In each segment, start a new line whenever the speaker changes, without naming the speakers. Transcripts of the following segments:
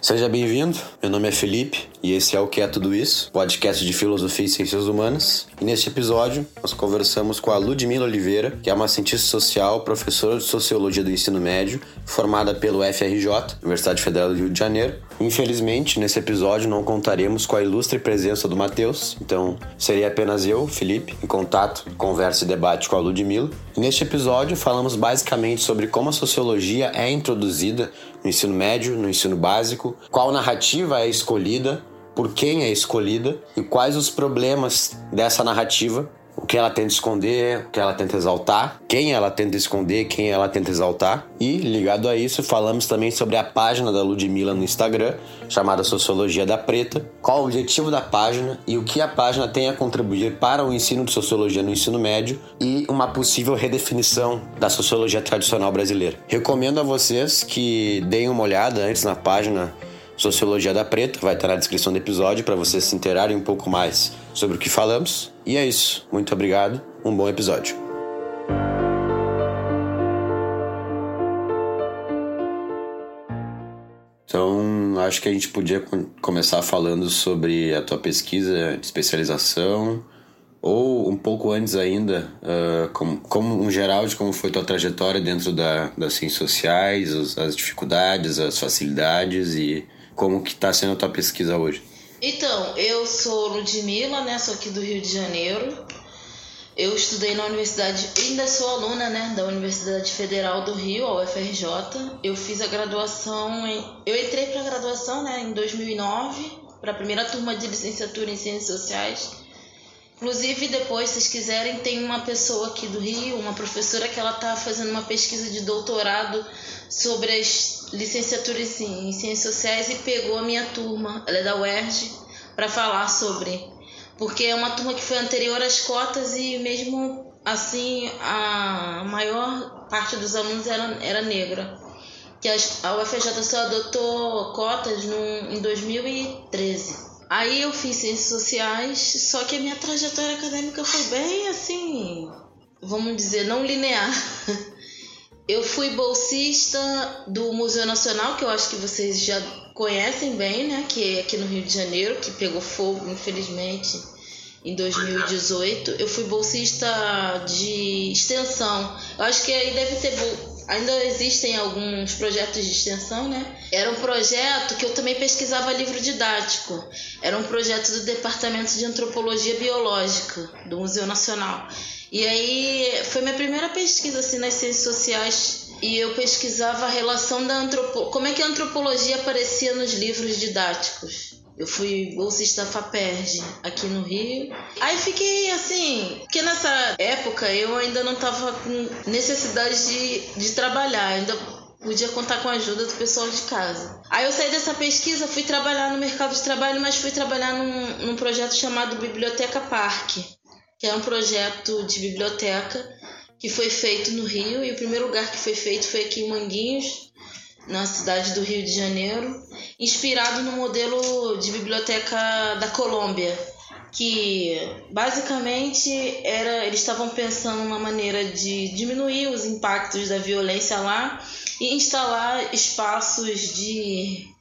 Seja bem-vindo, meu nome é Felipe e esse é o Que é Tudo Isso, podcast de filosofia e ciências humanas. E neste episódio nós conversamos com a Ludmila Oliveira, que é uma cientista social, professora de sociologia do ensino médio, formada pelo FRJ, Universidade Federal do Rio de Janeiro. Infelizmente, nesse episódio não contaremos com a ilustre presença do Matheus, então seria apenas eu, Felipe, em contato, conversa e debate com a Ludmila. E neste episódio falamos basicamente sobre como a sociologia é introduzida no ensino médio, no ensino básico, qual narrativa é escolhida por quem é escolhida e quais os problemas dessa narrativa, o que ela tenta esconder, o que ela tenta exaltar, quem ela tenta esconder, quem ela tenta exaltar. E ligado a isso, falamos também sobre a página da Ludmilla no Instagram, chamada Sociologia da Preta, qual o objetivo da página e o que a página tem a contribuir para o ensino de sociologia no ensino médio e uma possível redefinição da sociologia tradicional brasileira. Recomendo a vocês que deem uma olhada antes na página Sociologia da Preta, vai estar na descrição do episódio para vocês se interarem um pouco mais sobre o que falamos. E é isso. Muito obrigado. Um bom episódio. Então, acho que a gente podia começar falando sobre a tua pesquisa de especialização, ou um pouco antes ainda, uh, como, como um geral de como foi tua trajetória dentro da, das ciências sociais, as, as dificuldades, as facilidades e como que está sendo a tua pesquisa hoje?
Então, eu sou Ludmilla, né? Sou aqui do Rio de Janeiro. Eu estudei na universidade, ainda sou aluna, né, da Universidade Federal do Rio, a UFRJ. Eu fiz a graduação em, eu entrei para a graduação, né, em 2009, para a primeira turma de licenciatura em Ciências Sociais. Inclusive, depois, se vocês quiserem, tem uma pessoa aqui do Rio, uma professora que ela está fazendo uma pesquisa de doutorado sobre as licenciatura em Ciências Sociais e pegou a minha turma, ela é da UERJ, para falar sobre. Porque é uma turma que foi anterior às cotas e mesmo assim a maior parte dos alunos era, era negra. Que a UFJ só adotou cotas em 2013. Aí eu fiz ciências sociais, só que a minha trajetória acadêmica foi bem assim, vamos dizer, não linear. Eu fui bolsista do Museu Nacional, que eu acho que vocês já conhecem bem, né? Que é aqui no Rio de Janeiro, que pegou fogo, infelizmente, em 2018. Eu fui bolsista de extensão. Eu acho que aí deve ter. Ainda existem alguns projetos de extensão, né? Era um projeto que eu também pesquisava livro didático. Era um projeto do Departamento de Antropologia Biológica do Museu Nacional. E aí foi minha primeira pesquisa assim nas ciências sociais e eu pesquisava a relação da antropologia, como é que a antropologia aparecia nos livros didáticos. Eu fui bolsista FAPERJ aqui no Rio. Aí fiquei assim, porque nessa época eu ainda não estava com necessidade de, de trabalhar, ainda podia contar com a ajuda do pessoal de casa. Aí eu saí dessa pesquisa, fui trabalhar no mercado de trabalho, mas fui trabalhar num, num projeto chamado Biblioteca Parque que é um projeto de biblioteca que foi feito no Rio e o primeiro lugar que foi feito foi aqui em Manguinhos, na cidade do Rio de Janeiro, inspirado no modelo de biblioteca da Colômbia, que basicamente era eles estavam pensando uma maneira de diminuir os impactos da violência lá e instalar espaços de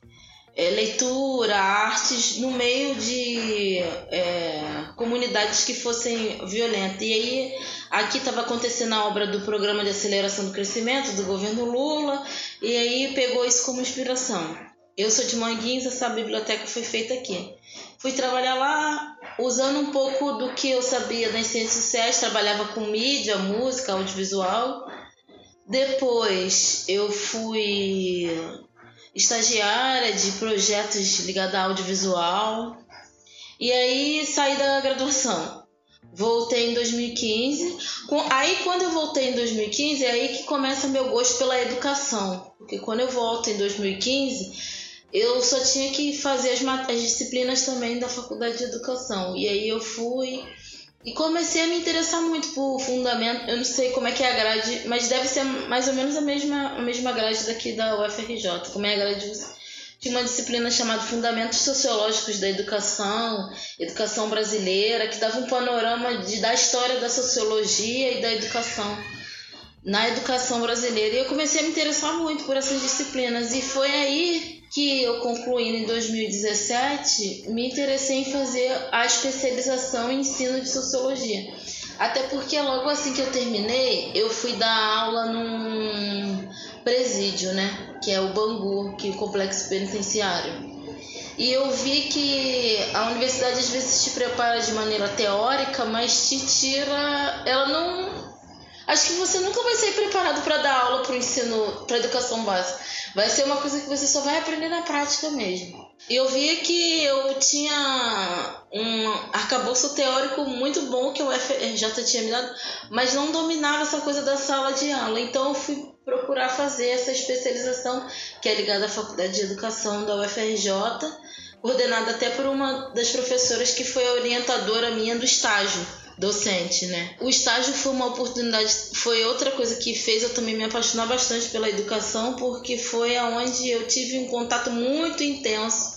é, leitura, artes no meio de é, comunidades que fossem violentas. E aí aqui estava acontecendo a obra do Programa de Aceleração do Crescimento do governo Lula, e aí pegou isso como inspiração. Eu sou de Manguins, essa biblioteca foi feita aqui. Fui trabalhar lá usando um pouco do que eu sabia das ciências sociais, trabalhava com mídia, música, audiovisual. Depois eu fui estagiária de projetos ligados a audiovisual. E aí saí da graduação. Voltei em 2015. Aí quando eu voltei em 2015 é aí que começa meu gosto pela educação. Porque quando eu volto em 2015, eu só tinha que fazer as, as disciplinas também da faculdade de educação. E aí eu fui e comecei a me interessar muito por fundamento. Eu não sei como é que é a grade, mas deve ser mais ou menos a mesma, a mesma grade daqui da UFRJ. Como é a grade de tinha uma disciplina chamada Fundamentos Sociológicos da Educação, Educação Brasileira, que dava um panorama de, da história da sociologia e da educação. na educação brasileira. E eu comecei a me interessar muito por essas disciplinas. E foi aí que eu concluindo em 2017, me interessei em fazer a especialização em ensino de sociologia. Até porque logo assim que eu terminei, eu fui dar aula num presídio, né? Que é o Bangu, que é o complexo penitenciário. E eu vi que a universidade às vezes te prepara de maneira teórica, mas te tira. Ela não. Acho que você nunca vai sair preparado para dar aula para o ensino, para educação básica. Vai ser uma coisa que você só vai aprender na prática mesmo. Eu vi que eu tinha um arcabouço teórico muito bom que o FRJ tinha me dado, mas não dominava essa coisa da sala de aula. Então eu fui procurar fazer essa especialização que é ligada à Faculdade de Educação da UFRJ, coordenada até por uma das professoras que foi a orientadora minha do estágio docente, né? O estágio foi uma oportunidade, foi outra coisa que fez eu também me apaixonar bastante pela educação, porque foi aonde eu tive um contato muito intenso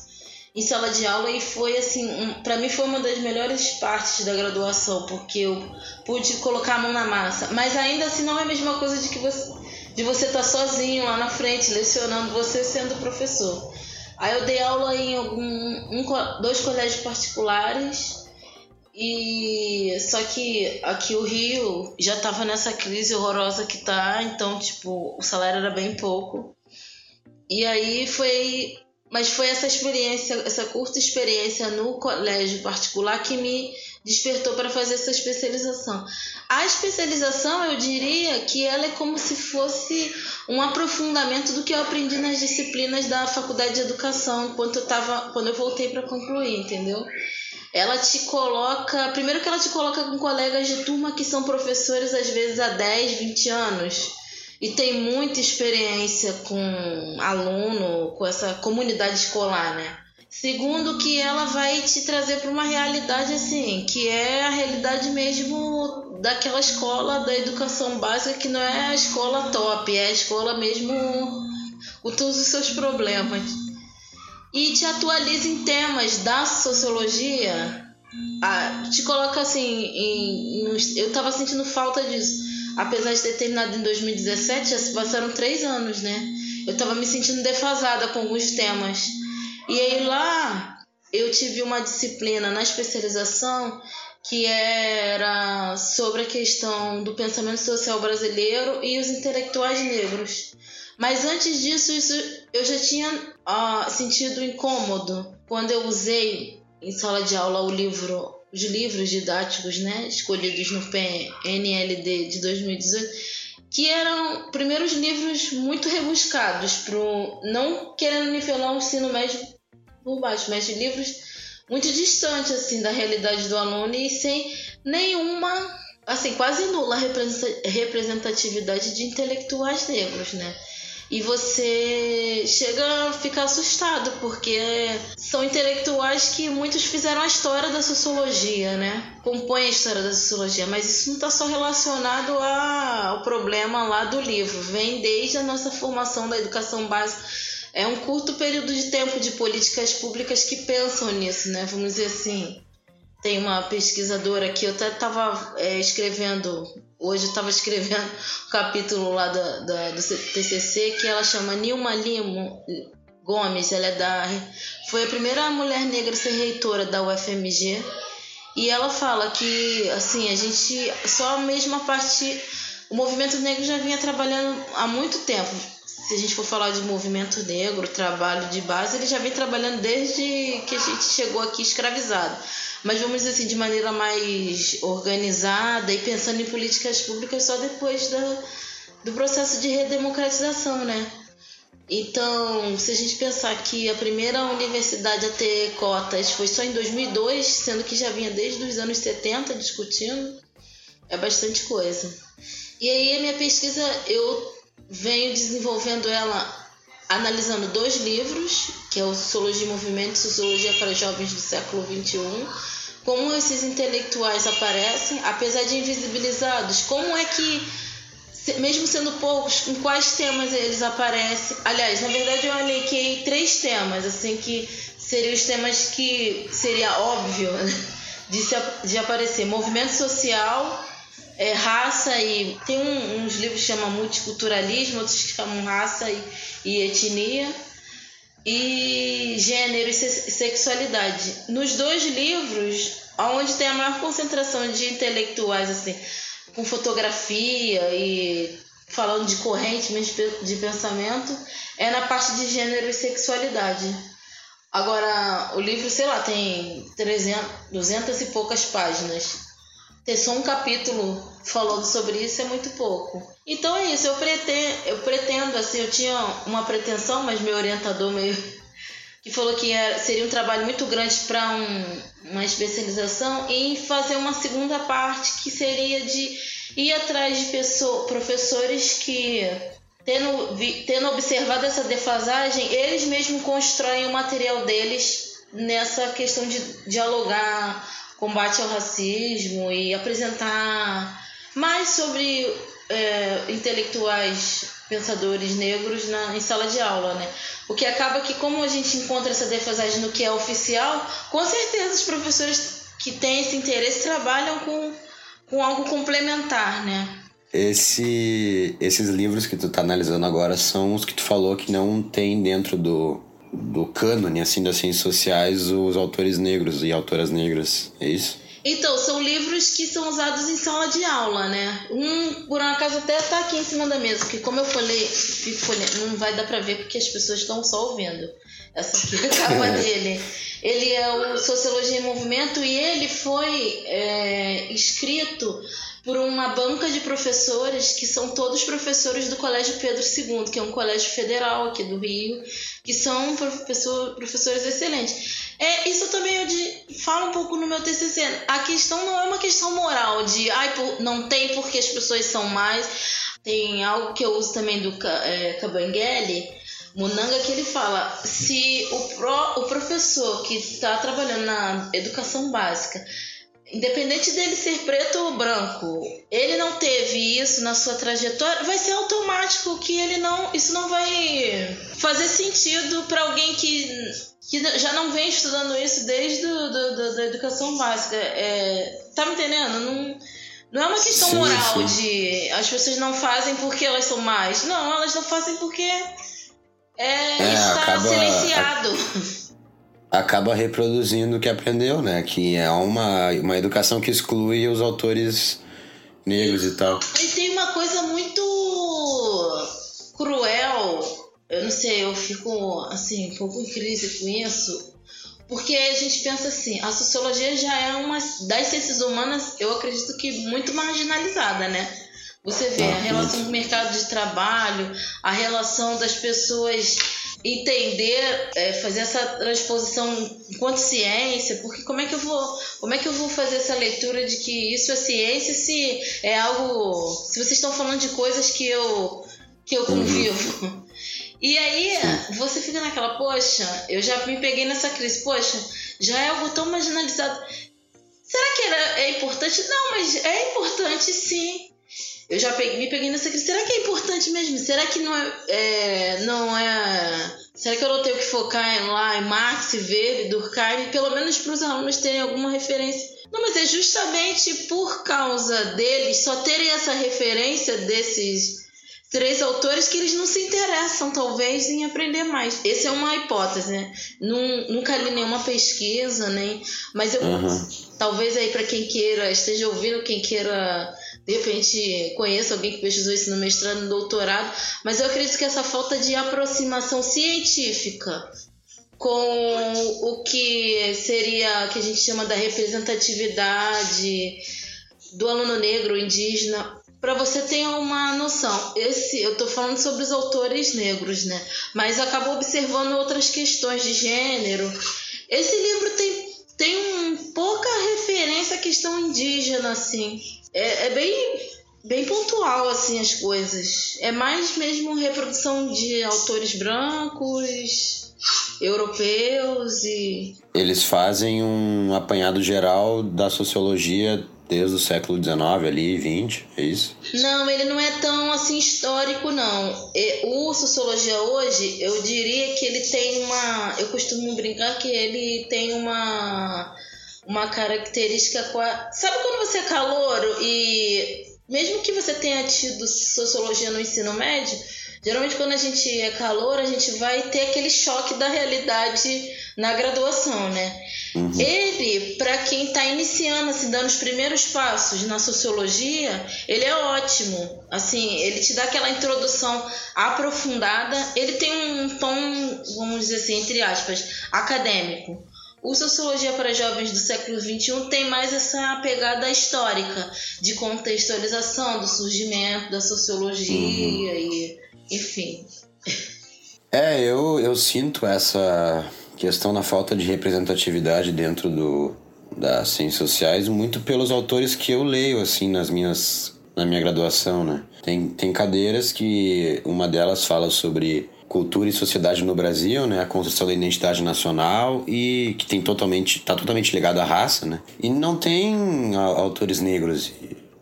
em sala de aula e foi assim, um, para mim foi uma das melhores partes da graduação, porque eu pude colocar a mão na massa. Mas ainda assim não é a mesma coisa de que você de você estar tá sozinho lá na frente lecionando, você sendo professor. Aí eu dei aula em algum, um, dois colégios particulares e só que aqui o Rio já estava nessa crise horrorosa que tá, então tipo, o salário era bem pouco. E aí foi mas foi essa experiência, essa curta experiência no colégio particular que me despertou para fazer essa especialização. A especialização, eu diria que ela é como se fosse um aprofundamento do que eu aprendi nas disciplinas da faculdade de educação enquanto eu tava, quando eu voltei para concluir, entendeu? Ela te coloca, primeiro que ela te coloca com colegas de turma que são professores às vezes há 10, 20 anos e tem muita experiência com aluno, com essa comunidade escolar, né? Segundo, que ela vai te trazer para uma realidade assim, que é a realidade mesmo daquela escola da educação básica, que não é a escola top, é a escola mesmo com todos os seus problemas. E te atualiza em temas da sociologia, te coloca assim, em, em, eu estava sentindo falta disso apesar de ter terminado em 2017, já se passaram três anos, né? Eu estava me sentindo defasada com alguns temas. E aí lá eu tive uma disciplina na especialização que era sobre a questão do pensamento social brasileiro e os intelectuais negros. Mas antes disso, isso eu já tinha uh, sentido incômodo quando eu usei em sala de aula o livro os livros didáticos né, escolhidos no PNLD de 2018, que eram primeiros livros muito rebuscados, pro, não querendo nivelar o ensino médio por baixo, mas livros muito distantes assim, da realidade do aluno e sem nenhuma, assim, quase nula representatividade de intelectuais negros, né? E você chega a ficar assustado, porque são intelectuais que muitos fizeram a história da sociologia, né? Compõem a história da sociologia, mas isso não está só relacionado ao problema lá do livro, vem desde a nossa formação da educação básica. É um curto período de tempo de políticas públicas que pensam nisso, né? Vamos dizer assim. Tem uma pesquisadora que eu até estava é, escrevendo hoje eu estava escrevendo um capítulo lá da, da, do TCC que ela chama Nilma Limo Gomes, ela é da foi a primeira mulher negra a ser reitora da UFMG e ela fala que assim a gente só mesmo a parte o movimento negro já vinha trabalhando há muito tempo se a gente for falar de movimento negro, trabalho de base, ele já vem trabalhando desde que a gente chegou aqui escravizado mas vamos dizer assim, de maneira mais organizada e pensando em políticas públicas só depois da, do processo de redemocratização, né? Então, se a gente pensar que a primeira universidade a ter cotas foi só em 2002, sendo que já vinha desde os anos 70 discutindo, é bastante coisa. E aí a minha pesquisa eu venho desenvolvendo ela analisando dois livros, que é o Sociologia e Movimento e Sociologia para Jovens do Século XXI, como esses intelectuais aparecem, apesar de invisibilizados, como é que, mesmo sendo poucos, em quais temas eles aparecem. Aliás, na verdade eu elenquei três temas, assim, que seriam os temas que seria óbvio né, de, se, de aparecer. Movimento social, é, raça e. Tem um, uns livros que chamam multiculturalismo, outros que chamam raça e, e etnia. E gênero e sexualidade. Nos dois livros, onde tem a maior concentração de intelectuais, assim, com fotografia e falando de corrente de pensamento, é na parte de gênero e sexualidade. Agora, o livro, sei lá, tem 300, 200 e poucas páginas. Ter só um capítulo falando sobre isso é muito pouco. Então é isso, eu pretendo, eu pretendo assim, eu tinha uma pretensão, mas meu orientador meio que falou que era, seria um trabalho muito grande para um, uma especialização em fazer uma segunda parte que seria de ir atrás de pessoas, professores que tendo, tendo observado essa defasagem, eles mesmos constroem o material deles nessa questão de dialogar combate ao racismo e apresentar mais sobre é, intelectuais pensadores negros na, em sala de aula, né? O que acaba que como a gente encontra essa defasagem no que é oficial, com certeza os professores que têm esse interesse trabalham com, com algo complementar, né?
Esse, esses livros que tu tá analisando agora são os que tu falou que não tem dentro do, do cânone, assim, das ciências sociais, os autores negros e autoras negras, é isso?
Então, são livros que são usados em sala de aula, né? Um, por um acaso, até tá aqui em cima da mesa, porque como eu falei, fico não vai dar pra ver porque as pessoas estão só ouvindo. Essa aqui é a capa dele. Ele é o Sociologia em Movimento e ele foi é, escrito por uma banca de professores que são todos professores do Colégio Pedro II, que é um colégio federal aqui do Rio, que são professor, professores excelentes. É, isso também eu de, falo um pouco no meu TCC. A questão não é uma questão moral de ai, por, não tem porque as pessoas são mais. Tem algo que eu uso também do é, Cabanguele, Munanga, que ele fala: se o, pro, o professor que está trabalhando na educação básica independente dele ser preto ou branco, ele não teve isso na sua trajetória, vai ser automático que ele não, isso não vai fazer sentido para alguém que, que já não vem estudando isso desde do, do, do da educação básica. É, tá me entendendo? Não, não é uma questão sim, moral sim. de as pessoas não fazem porque elas são mais. Não, elas não fazem porque é, é está acaba, silenciado. A
acaba reproduzindo o que aprendeu, né? Que é uma, uma educação que exclui os autores negros e tal.
E tem uma coisa muito cruel, eu não sei, eu fico assim, um pouco em crise com isso, porque a gente pensa assim, a sociologia já é uma das ciências humanas, eu acredito que muito marginalizada, né? Você vê a ah, relação com o mercado de trabalho, a relação das pessoas entender, é, fazer essa transposição enquanto ciência, porque como é que eu vou, como é que eu vou fazer essa leitura de que isso é ciência se é algo, se vocês estão falando de coisas que eu que eu convivo. Uhum. E aí você fica naquela, poxa, eu já me peguei nessa crise, poxa, já é algo tão marginalizado. Será que era, é importante? Não, mas é importante sim. Eu já peguei, me peguei nessa crise. Será que é importante mesmo? Será que não é, é não é. Será que eu não tenho que focar em, lá em Marx, Weber, Durkheim, pelo menos para os alunos terem alguma referência? Não, mas é justamente por causa deles só terem essa referência desses três autores que eles não se interessam, talvez, em aprender mais. Essa é uma hipótese, né? nunca li nenhuma pesquisa, nem. Mas eu. Uhum. Talvez aí para quem queira, esteja ouvindo, quem queira de repente conheço alguém que pesquisou isso no mestrado, no doutorado, mas eu acredito que essa falta de aproximação científica com o que seria que a gente chama da representatividade do aluno negro indígena para você ter uma noção esse eu estou falando sobre os autores negros né? Mas acabo observando outras questões de gênero. Esse livro tem tem um, pouca referência à questão indígena assim é, é bem, bem pontual assim as coisas. É mais mesmo reprodução de autores brancos, europeus e.
Eles fazem um apanhado geral da sociologia desde o século XIX ali, 20, é isso?
Não, ele não é tão assim histórico não. O sociologia hoje, eu diria que ele tem uma, eu costumo brincar que ele tem uma uma característica. Sabe quando você é calouro e mesmo que você tenha tido sociologia no ensino médio, geralmente quando a gente é calor, a gente vai ter aquele choque da realidade na graduação, né? Uhum. Ele, para quem está iniciando, assim, dando os primeiros passos na sociologia, ele é ótimo. Assim, ele te dá aquela introdução aprofundada. Ele tem um tom, vamos dizer assim, entre aspas, acadêmico. O Sociologia para Jovens do século XXI tem mais essa pegada histórica, de contextualização do surgimento da sociologia uhum. e enfim.
É, eu, eu sinto essa questão da falta de representatividade dentro do, das ciências sociais muito pelos autores que eu leio, assim, nas minhas na minha graduação, né? Tem, tem cadeiras que uma delas fala sobre cultura e sociedade no Brasil, né, a construção da identidade nacional e que tem totalmente está totalmente ligado à raça, né? E não tem autores negros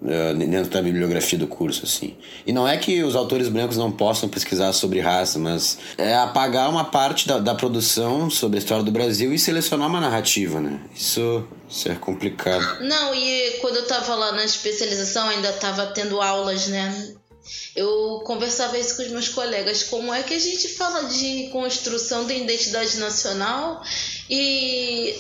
uh, dentro da bibliografia do curso, assim. E não é que os autores brancos não possam pesquisar sobre raça, mas é apagar uma parte da, da produção sobre a história do Brasil e selecionar uma narrativa, né? Isso, isso é complicado.
Não, e quando eu tava lá na especialização, ainda tava tendo aulas, né? Eu conversava isso com os meus colegas, como é que a gente fala de construção da identidade nacional e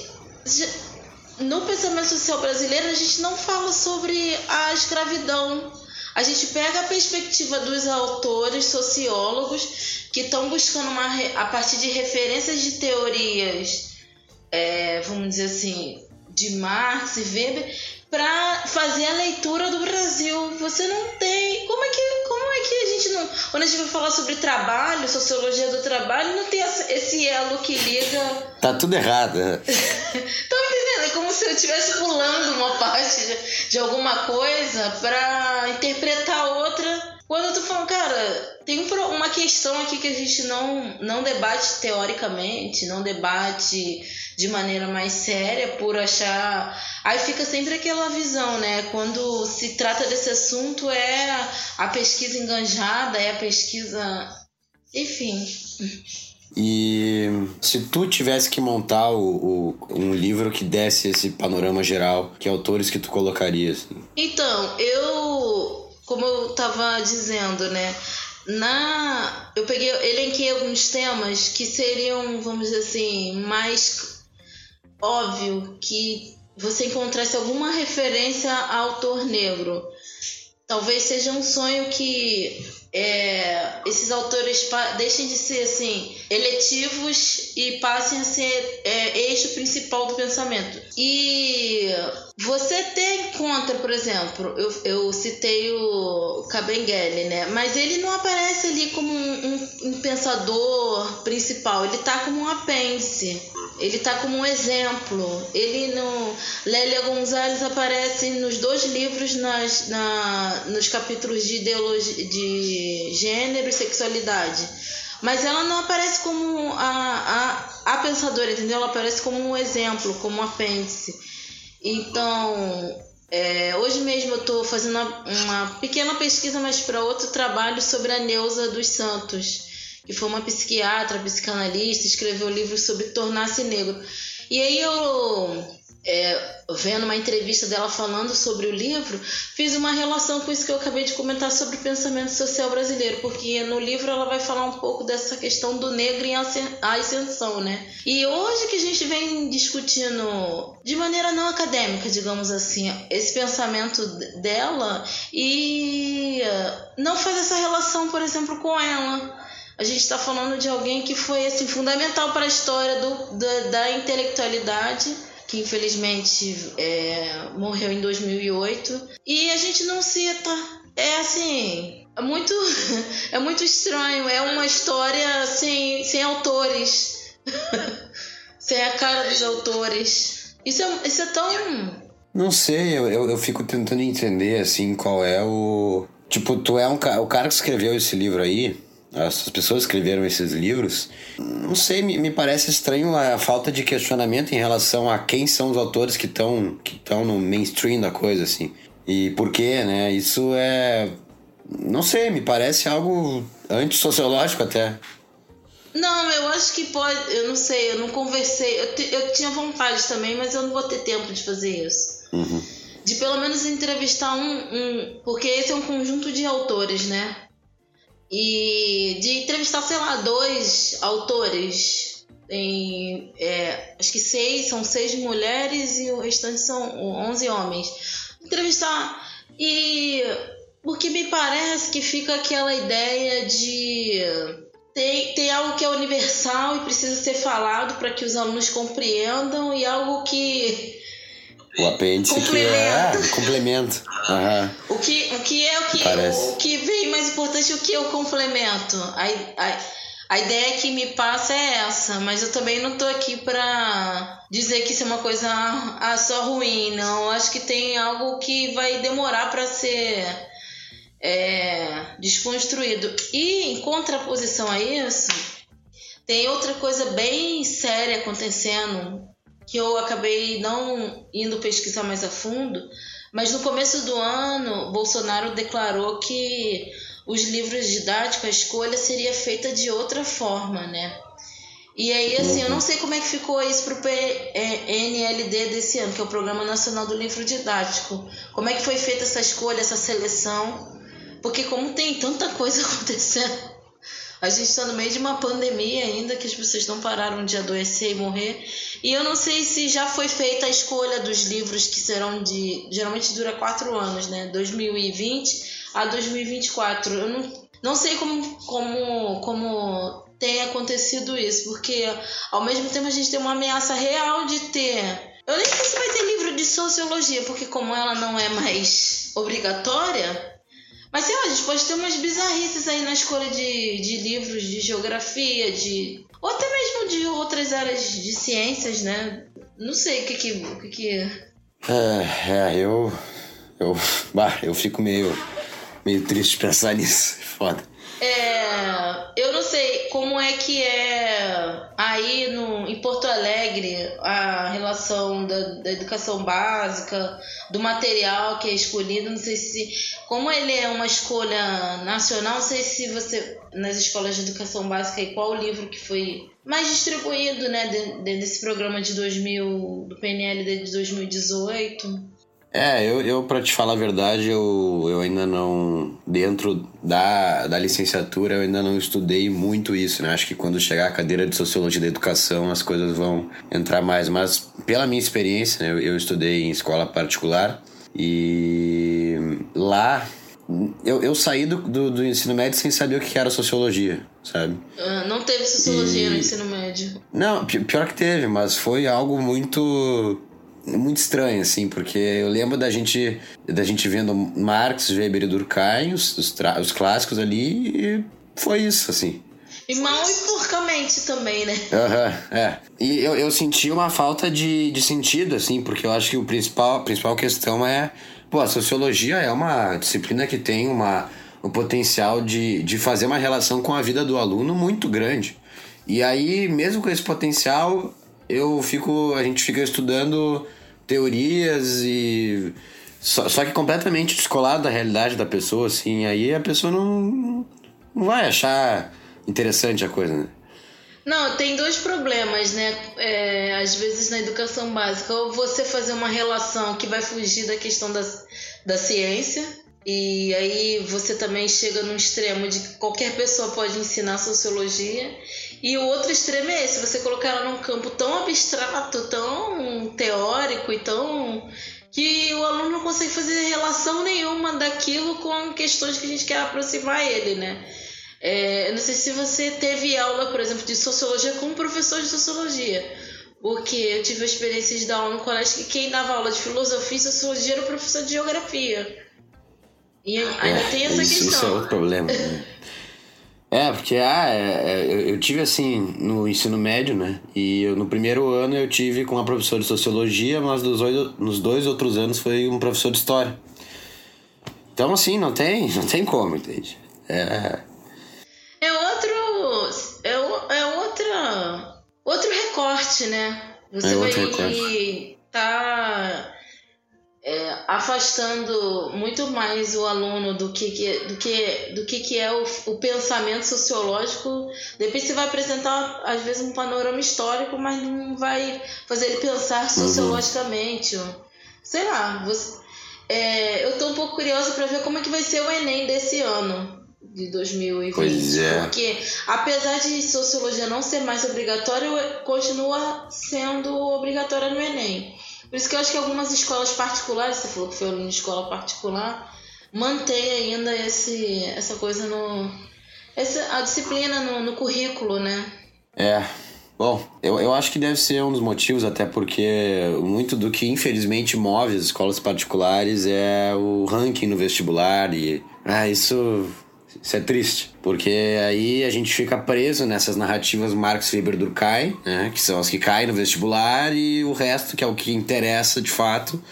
no pensamento social brasileiro a gente não fala sobre a escravidão. A gente pega a perspectiva dos autores, sociólogos, que estão buscando uma, a partir de referências de teorias, é, vamos dizer assim, de Marx e Weber, para fazer a leitura do Brasil. Você não tem. Como é que como é que a gente não, quando a gente vai falar sobre trabalho, sociologia do trabalho, não tem esse elo que liga.
Tá tudo errado. Né?
Estão entendendo? É como se eu estivesse pulando uma parte de, de alguma coisa para interpretar outra. Quando eu tô tem uma questão aqui que a gente não, não debate teoricamente, não debate de maneira mais séria por achar. Aí fica sempre aquela visão, né? Quando se trata desse assunto, é a pesquisa enganjada, é a pesquisa. Enfim.
E se tu tivesse que montar o, o, um livro que desse esse panorama geral, que autores que tu colocarias? Assim?
Então, eu, como eu tava dizendo, né? Na, eu peguei, elenquei alguns temas que seriam, vamos dizer assim, mais óbvio que você encontrasse alguma referência a autor negro. Talvez seja um sonho que é, esses autores deixem de ser assim eletivos e passem a ser é, eixo principal do pensamento. E você tem contra, por exemplo, eu, eu citei o Kabengele, né? Mas ele não aparece ali como um, um, um pensador principal, ele tá como um apêndice. Ele tá como um exemplo. Ele no Lélia Gonzalez aparece nos dois livros nas, na, nos capítulos de ideologia de gênero e sexualidade. Mas ela não aparece como a, a, a pensadora, entendeu? Ela aparece como um exemplo, como um apêndice. Então, é, hoje mesmo eu estou fazendo uma, uma, pequena pesquisa, mas para outro trabalho sobre a Neuza dos Santos que foi uma psiquiatra, psicanalista, escreveu um livro sobre tornar-se negro. E aí eu, é, vendo uma entrevista dela falando sobre o livro, fiz uma relação com isso que eu acabei de comentar sobre o pensamento social brasileiro, porque no livro ela vai falar um pouco dessa questão do negro em ascensão, né? E hoje que a gente vem discutindo de maneira não acadêmica, digamos assim, esse pensamento dela e não faz essa relação, por exemplo, com ela a gente está falando de alguém que foi assim, fundamental para a história do, da, da intelectualidade, que infelizmente é, morreu em 2008. E a gente não cita. É assim. É muito, é muito estranho. É uma história sem, sem autores. sem a cara dos autores. Isso é, isso é tão.
Não sei, eu, eu, eu fico tentando entender assim qual é o. Tipo, tu é um o cara que escreveu esse livro aí, as pessoas escreveram esses livros, não sei, me, me parece estranho a falta de questionamento em relação a quem são os autores que estão que no mainstream da coisa, assim. E por quê, né? Isso é. Não sei, me parece algo antissociológico até.
Não, eu acho que pode. Eu não sei, eu não conversei. Eu, te, eu tinha vontade também, mas eu não vou ter tempo de fazer isso. Uhum. de pelo menos entrevistar um, um, porque esse é um conjunto de autores, né? E de entrevistar, sei lá, dois autores. É, acho que seis, são seis mulheres e o restante são onze homens. Entrevistar. E porque me parece que fica aquela ideia de tem, tem algo que é universal e precisa ser falado para que os alunos compreendam e algo que
o apêndice que é complemento.
Uhum. O, que, o que é o que, o, o, que vem importante, o que o complemento. A, a, a ideia que me passa é essa, mas eu também não tô aqui para dizer que isso é uma coisa ah, só ruim, não. Eu acho que tem algo que vai demorar para ser é, desconstruído. E em contraposição a isso, tem outra coisa bem séria acontecendo que eu acabei não indo pesquisar mais a fundo, mas no começo do ano, Bolsonaro declarou que os livros didáticos, a escolha seria feita de outra forma, né? E aí, assim, eu não sei como é que ficou isso pro PNLD desse ano, que é o Programa Nacional do Livro Didático. Como é que foi feita essa escolha, essa seleção? Porque como tem tanta coisa acontecendo, a gente está no meio de uma pandemia ainda, que as pessoas não pararam de adoecer e morrer. E eu não sei se já foi feita a escolha dos livros que serão de. Geralmente dura quatro anos, né? 2020 a 2024. Eu não, não sei como, como, como tem acontecido isso, porque ao mesmo tempo a gente tem uma ameaça real de ter. Eu nem sei se vai ter livro de sociologia, porque como ela não é mais obrigatória, mas sei lá, a gente pode ter umas bizarrices aí na escolha de, de livros de geografia, de. Ou até mesmo de outras áreas de ciências, né? Não sei o que que. O que, que...
É, é, eu. Eu. Bah, eu fico meio. meio triste pensar nisso. Foda.
É, eu não sei como é que é aí no, em Porto Alegre a relação da, da educação básica, do material que é escolhido. Não sei se. Como ele é uma escolha nacional, não sei se você. Nas escolas de educação básica, e qual o livro que foi mais distribuído né, de, de, desse programa de 2000, do PNL de 2018.
É, eu, eu para te falar a verdade, eu, eu ainda não. Dentro da, da licenciatura, eu ainda não estudei muito isso, né? Acho que quando chegar a cadeira de Sociologia da Educação, as coisas vão entrar mais. Mas, pela minha experiência, né, eu, eu estudei em escola particular e lá eu, eu saí do, do, do, ensino médio sem saber o que era sociologia, sabe?
Ah, não teve sociologia e... no ensino médio.
Não, pior que teve, mas foi algo muito muito estranho, assim, porque eu lembro da gente, da gente vendo Marx, Weber e Durkheim, os, os, os clássicos ali, e foi isso, assim.
E mal e porcamente também, né?
Aham, uhum, é. E eu, eu senti uma falta de, de sentido, assim, porque eu acho que o principal, a principal questão é. Pô, a sociologia é uma disciplina que tem uma, um potencial de, de fazer uma relação com a vida do aluno muito grande. E aí, mesmo com esse potencial, eu fico. A gente fica estudando teorias e. Só, só que completamente descolado da realidade da pessoa, assim. Aí a pessoa não, não vai achar interessante a coisa, né?
Não, tem dois problemas, né? É, às vezes na educação básica, ou você fazer uma relação que vai fugir da questão da, da ciência, e aí você também chega num extremo de que qualquer pessoa pode ensinar sociologia. E o outro extremo é esse, você colocar ela num campo tão abstrato, tão teórico e tão que o aluno não consegue fazer relação nenhuma daquilo com questões que a gente quer aproximar ele, né? É, eu não sei se você teve aula, por exemplo, de sociologia com um professor de sociologia, porque eu tive a experiência de dar aula no colégio que quem dava aula de filosofia e sociologia era o professor de geografia. E ainda é, tem essa
isso,
questão.
Isso é outro problema. Né? é, porque ah, é, é, eu tive assim no ensino médio, né? E eu, no primeiro ano eu tive com uma professora de sociologia, mas nos dois, nos dois outros anos foi um professor de história. Então, assim, não tem, não tem como, entende?
É. É outro. É, é outra. Outro recorte, né? Você é vai estar. Tá é, afastando muito mais o aluno do que, que do que do que, que é o, o pensamento sociológico. Depois você vai apresentar às vezes um panorama histórico, mas não vai fazer ele pensar uhum. sociologicamente. Uhum. Sei lá, você, é, eu tô um pouco curiosa para ver como é que vai ser o Enem desse ano de 2020.
Pois é.
Porque apesar de sociologia não ser mais obrigatória, continua sendo obrigatória no Enem. Por isso que eu acho que algumas escolas particulares, você falou que foi uma escola particular, mantém ainda esse, essa coisa no. Essa, a disciplina no, no currículo, né?
É, Bom, eu, eu acho que deve ser um dos motivos, até porque muito do que infelizmente move as escolas particulares é o ranking no vestibular e. Ah, isso. Isso é triste, porque aí a gente fica preso nessas narrativas Marx Weber Durkheim, né, que são as que caem no vestibular, e o resto, que é o que interessa de fato,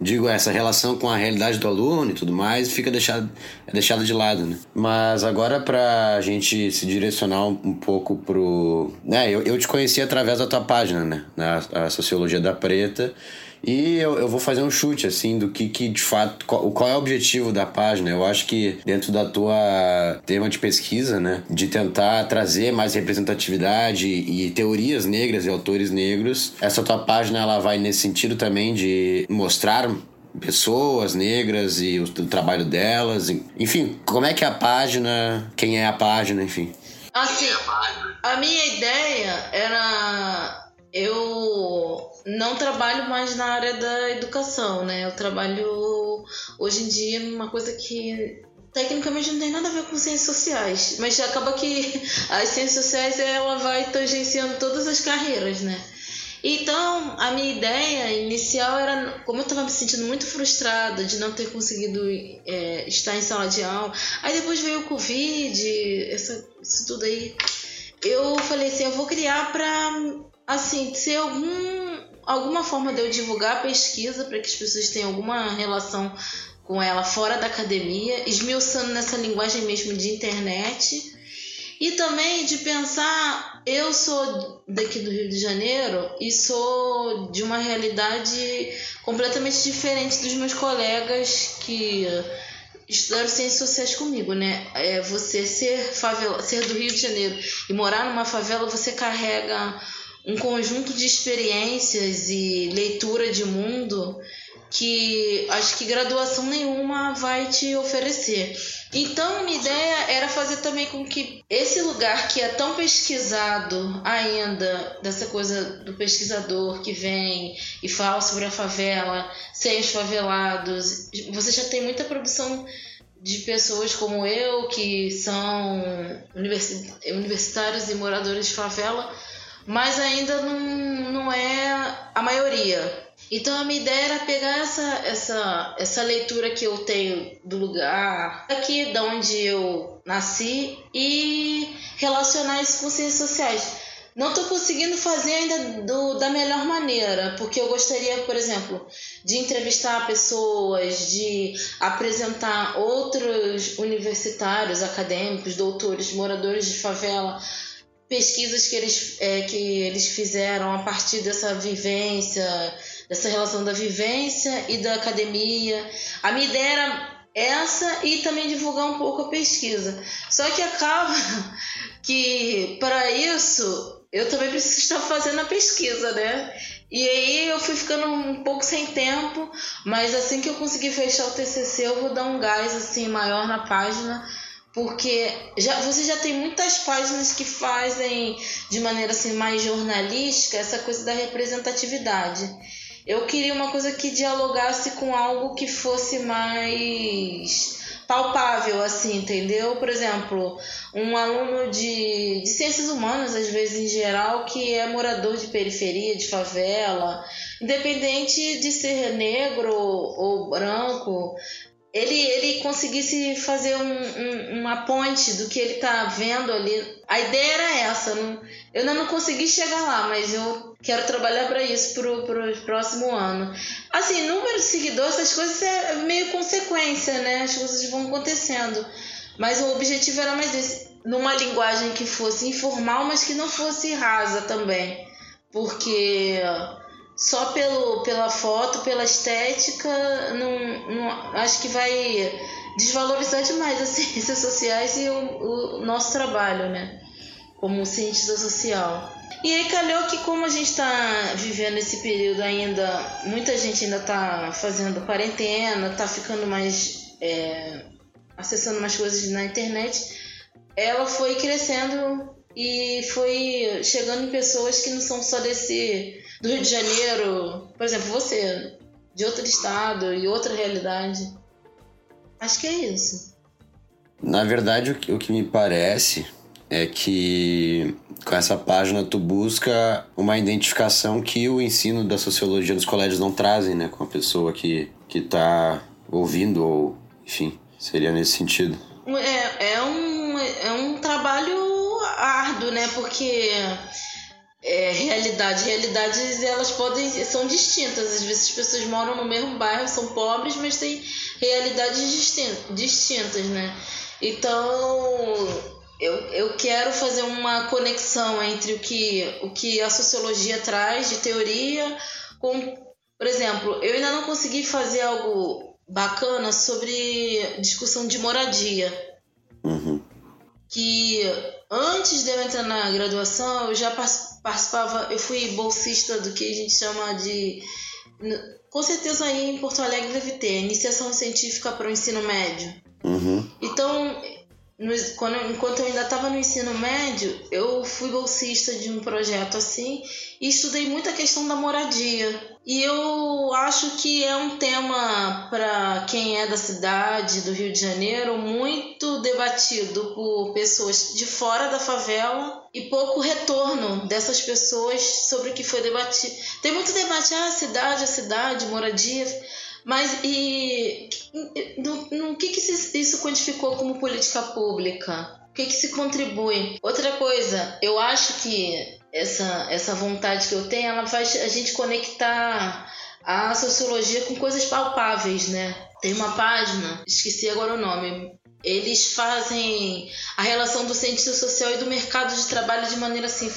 digo, essa relação com a realidade do aluno e tudo mais, fica deixada, é deixada de lado, né? Mas agora pra gente se direcionar um, pouco pro... Né, eu, eu te conheci através da tua página, né? Na a Sociologia da Preta, e eu, eu vou fazer um chute, assim, do que, que de fato. Qual, qual, é o objetivo da página? Eu acho que dentro da tua tema de pesquisa, né? De tentar trazer mais representatividade e teorias negras e autores negros, essa tua página ela vai nesse sentido também de mostrar pessoas negras e o, o trabalho delas. Enfim, como é que é a página? Quem é a página, enfim.
Assim, a minha ideia era eu não trabalho mais na área da educação, né? Eu trabalho hoje em dia uma coisa que tecnicamente não tem nada a ver com ciências sociais, mas acaba que as ciências sociais ela vai tangenciando todas as carreiras, né? Então, a minha ideia inicial era, como eu estava me sentindo muito frustrada de não ter conseguido é, estar em sala de aula, aí depois veio o Covid, essa, isso tudo aí, eu falei assim, eu vou criar para assim, ser algum, alguma forma de eu divulgar a pesquisa para que as pessoas tenham alguma relação com ela fora da academia, esmiuçando nessa linguagem mesmo de internet. E também de pensar, eu sou daqui do Rio de Janeiro e sou de uma realidade completamente diferente dos meus colegas que estudaram ciências sociais comigo, né? É, você ser favela, ser do Rio de Janeiro e morar numa favela, você carrega um conjunto de experiências e leitura de mundo que acho que graduação nenhuma vai te oferecer. Então, minha ideia era fazer também com que esse lugar que é tão pesquisado ainda, dessa coisa do pesquisador que vem e fala sobre a favela, sem os favelados, você já tem muita produção de pessoas como eu, que são universitários e moradores de favela, mas ainda não, não é a maioria. Então a minha ideia era pegar essa, essa, essa leitura que eu tenho do lugar, aqui de onde eu nasci, e relacionar isso com ciências sociais. Não estou conseguindo fazer ainda do, da melhor maneira, porque eu gostaria, por exemplo, de entrevistar pessoas, de apresentar outros universitários, acadêmicos, doutores, moradores de favela, pesquisas que eles, é, que eles fizeram a partir dessa vivência, dessa relação da vivência e da academia. A minha ideia era essa e também divulgar um pouco a pesquisa. Só que acaba que para isso eu também preciso estar fazendo a pesquisa, né? E aí eu fui ficando um pouco sem tempo, mas assim que eu conseguir fechar o TCC, eu vou dar um gás assim maior na página porque já, você já tem muitas páginas que fazem de maneira assim mais jornalística essa coisa da representatividade. Eu queria uma coisa que dialogasse com algo que fosse mais palpável, assim, entendeu? Por exemplo, um aluno de, de ciências humanas, às vezes em geral, que é morador de periferia, de favela, independente de ser negro ou branco, ele, ele conseguisse fazer um, um, uma ponte do que ele está vendo ali. A ideia era essa. Não, eu ainda não consegui chegar lá, mas eu quero trabalhar para isso pro, pro próximo ano. Assim, número de seguidores, essas coisas é meio consequência, né? As coisas vão acontecendo. Mas o objetivo era mais esse. Numa linguagem que fosse informal, mas que não fosse rasa também. Porque só pelo, pela foto, pela estética, não, não, acho que vai desvalorizar demais as ciências sociais e o, o nosso trabalho, né? Como cientista social. E aí calhou que como a gente está vivendo esse período ainda, muita gente ainda está fazendo quarentena, está ficando mais. É, acessando mais coisas na internet, ela foi crescendo e foi chegando em pessoas que não são só desse do Rio de Janeiro, por exemplo, você, de outro estado e outra realidade. Acho que é isso.
Na verdade, o que, o que me parece é que com essa página tu busca uma identificação que o ensino da sociologia dos colégios não trazem, né? Com a pessoa que, que tá ouvindo ou, enfim, seria nesse sentido.
É, é, um, é um trabalho árduo, né? Porque é, realidade, realidades elas podem são distintas. Às vezes as pessoas moram no mesmo bairro, são pobres, mas têm realidades distintas, né? Então eu, eu quero fazer uma conexão entre o que, o que a sociologia traz de teoria com, por exemplo, eu ainda não consegui fazer algo bacana sobre discussão de moradia.
Uhum.
Que antes de eu entrar na graduação, eu já participava, eu fui bolsista do que a gente chama de. Com certeza aí em Porto Alegre deve ter, iniciação científica para o ensino médio.
Uhum.
Então, no, quando, enquanto eu ainda estava no ensino médio, eu fui bolsista de um projeto assim e estudei muito a questão da moradia. E eu acho que é um tema para quem é da cidade, do Rio de Janeiro, muito debatido por pessoas de fora da favela e pouco retorno dessas pessoas sobre o que foi debatido. Tem muito debate, ah, cidade, a cidade, moradia. Mas e no, no que, que isso quantificou como política pública? O que, que se contribui? Outra coisa, eu acho que essa, essa vontade que eu tenho, ela faz a gente conectar a sociologia com coisas palpáveis, né? Tem uma página, esqueci agora o nome, eles fazem a relação do cientista social e do mercado de trabalho de maneira assim,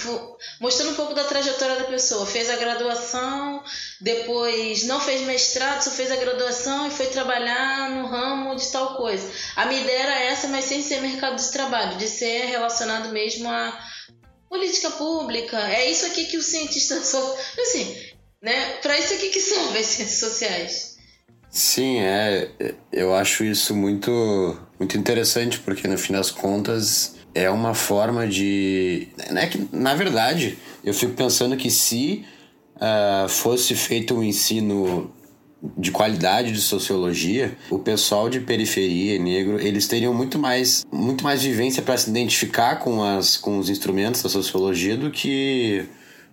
mostrando um pouco da trajetória da pessoa. Fez a graduação, depois não fez mestrado, só fez a graduação e foi trabalhar no ramo de tal coisa. A minha ideia era essa, mas sem ser mercado de trabalho, de ser relacionado mesmo a política pública. É isso aqui que o cientista só. Assim, né? Para isso aqui que servem as ciências sociais.
Sim, é. Eu acho isso muito, muito interessante, porque no fim das contas é uma forma de. Né, que, na verdade, eu fico pensando que se uh, fosse feito um ensino de qualidade de sociologia, o pessoal de periferia negro, eles teriam muito mais, muito mais vivência para se identificar com, as, com os instrumentos da sociologia do que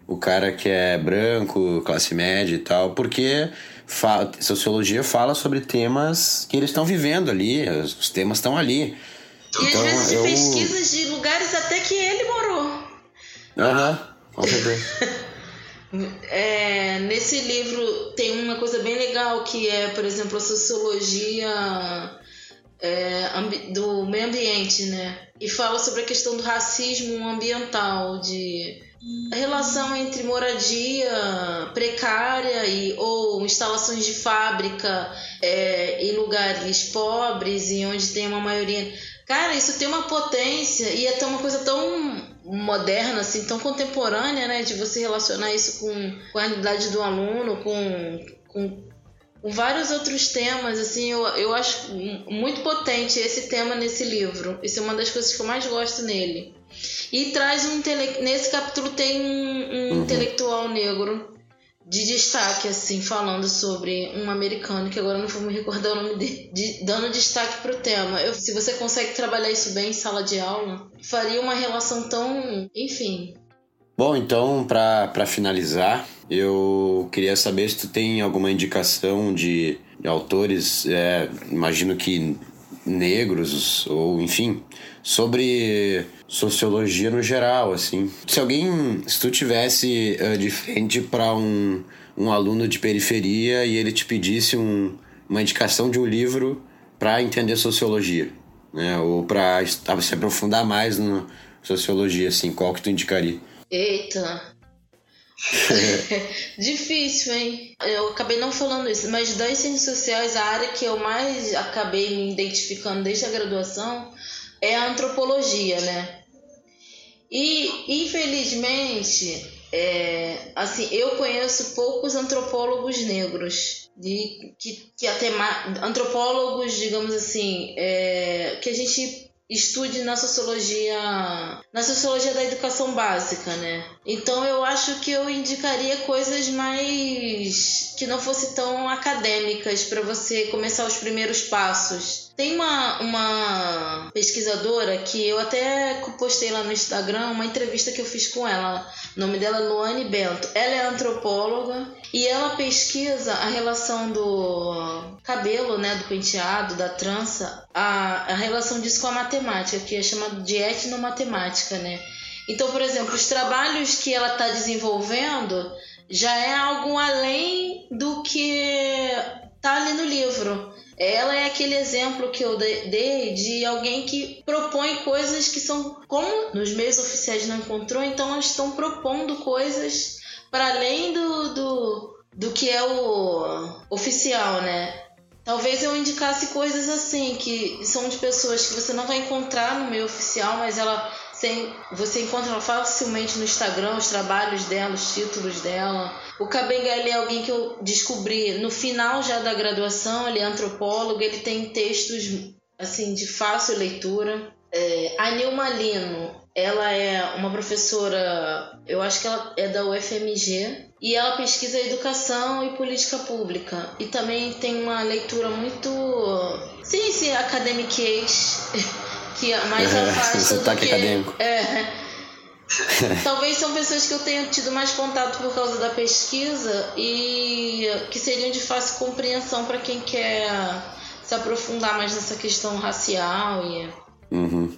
o cara que é branco, classe média e tal, porque fa sociologia fala sobre temas que eles estão vivendo ali, os temas estão ali.
E então, às vezes eu... de pesquisas de lugares até que ele morou.
Aham, com certeza.
É, nesse livro tem uma coisa bem legal que é, por exemplo, a sociologia é, do meio ambiente, né? E fala sobre a questão do racismo ambiental, de a relação entre moradia precária e ou instalações de fábrica é, em lugares pobres e onde tem uma maioria. Cara, isso tem uma potência e é uma coisa tão moderna, assim, tão contemporânea, né? De você relacionar isso com, com a realidade do aluno, com, com, com, vários outros temas, assim, eu, eu acho muito potente esse tema nesse livro. Isso é uma das coisas que eu mais gosto nele. E traz um nesse capítulo tem um, um uhum. intelectual negro de destaque, assim, falando sobre um americano, que agora não vou me recordar o nome dele, de, dando destaque para o tema. Eu, se você consegue trabalhar isso bem em sala de aula, faria uma relação tão. enfim.
Bom, então, para finalizar, eu queria saber se tu tem alguma indicação de, de autores, é, imagino que negros, ou enfim, sobre sociologia no geral, assim. Se alguém, se tu tivesse uh, de frente para um, um aluno de periferia e ele te pedisse um, uma indicação de um livro para entender sociologia, né? Ou para se aprofundar mais na sociologia, assim, qual que tu indicaria?
Eita, Difícil, hein? Eu acabei não falando isso, mas das ciências sociais, a área que eu mais acabei me identificando desde a graduação é a antropologia, né? E, infelizmente, é, assim, eu conheço poucos antropólogos negros. De, que, que até antropólogos, digamos assim, é, que a gente estude na sociologia, na sociologia da educação básica, né? Então eu acho que eu indicaria coisas mais que não fossem tão acadêmicas para você começar os primeiros passos. Tem uma, uma pesquisadora que eu até postei lá no Instagram uma entrevista que eu fiz com ela. O nome dela é Luane Bento. Ela é antropóloga e ela pesquisa a relação do cabelo, né, do penteado, da trança, a, a relação disso com a matemática, que é chamada de etnomatemática, né? Então, por exemplo, os trabalhos que ela está desenvolvendo já é algo além do que tá ali no livro. Ela é aquele exemplo que eu dei de alguém que propõe coisas que são, como nos meios oficiais não encontrou, então elas estão propondo coisas para além do, do, do que é o oficial, né? Talvez eu indicasse coisas assim, que são de pessoas que você não vai encontrar no meio oficial, mas ela você encontra facilmente no Instagram os trabalhos dela, os títulos dela. O Kabenga ele é alguém que eu descobri no final já da graduação, ele é antropólogo, ele tem textos assim de fácil leitura. É, a Nilma Lino, ela é uma professora, eu acho que ela é da UFMG, e ela pesquisa educação e política pública. E também tem uma leitura muito. Sim, sim, academiquez que mais afasta do que... acadêmico. É. Talvez são pessoas que eu tenha tido mais contato por causa da pesquisa e que seriam de fácil compreensão para quem quer se aprofundar mais nessa questão racial e
uhum.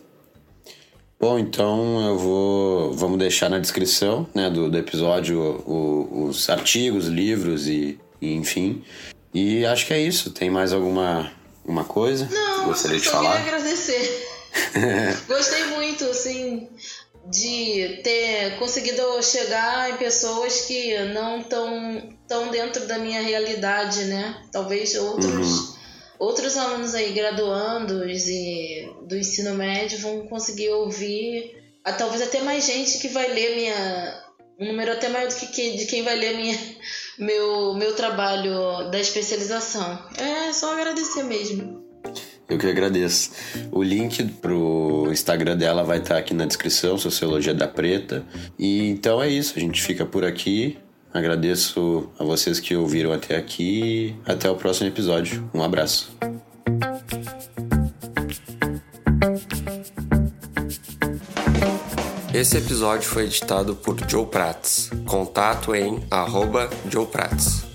Bom, então eu vou. Vamos deixar na descrição né, do, do episódio o, os artigos, livros e, e, enfim. E acho que é isso. Tem mais alguma uma coisa?
Não, gostaria de falar? queria. Gostei muito, assim, de ter conseguido chegar em pessoas que não estão tão dentro da minha realidade, né? Talvez outros, uhum. outros alunos aí graduandos e do ensino médio vão conseguir ouvir, talvez até mais gente que vai ler minha um número até maior do que de quem vai ler minha, meu, meu trabalho da especialização. É só agradecer mesmo.
Eu que agradeço. O link pro Instagram dela vai estar tá aqui na descrição, Sociologia da Preta. E então é isso, a gente fica por aqui. Agradeço a vocês que ouviram até aqui. Até o próximo episódio. Um abraço.
Esse episódio foi editado por Joe Prats. Contato em arroba Joe Prats.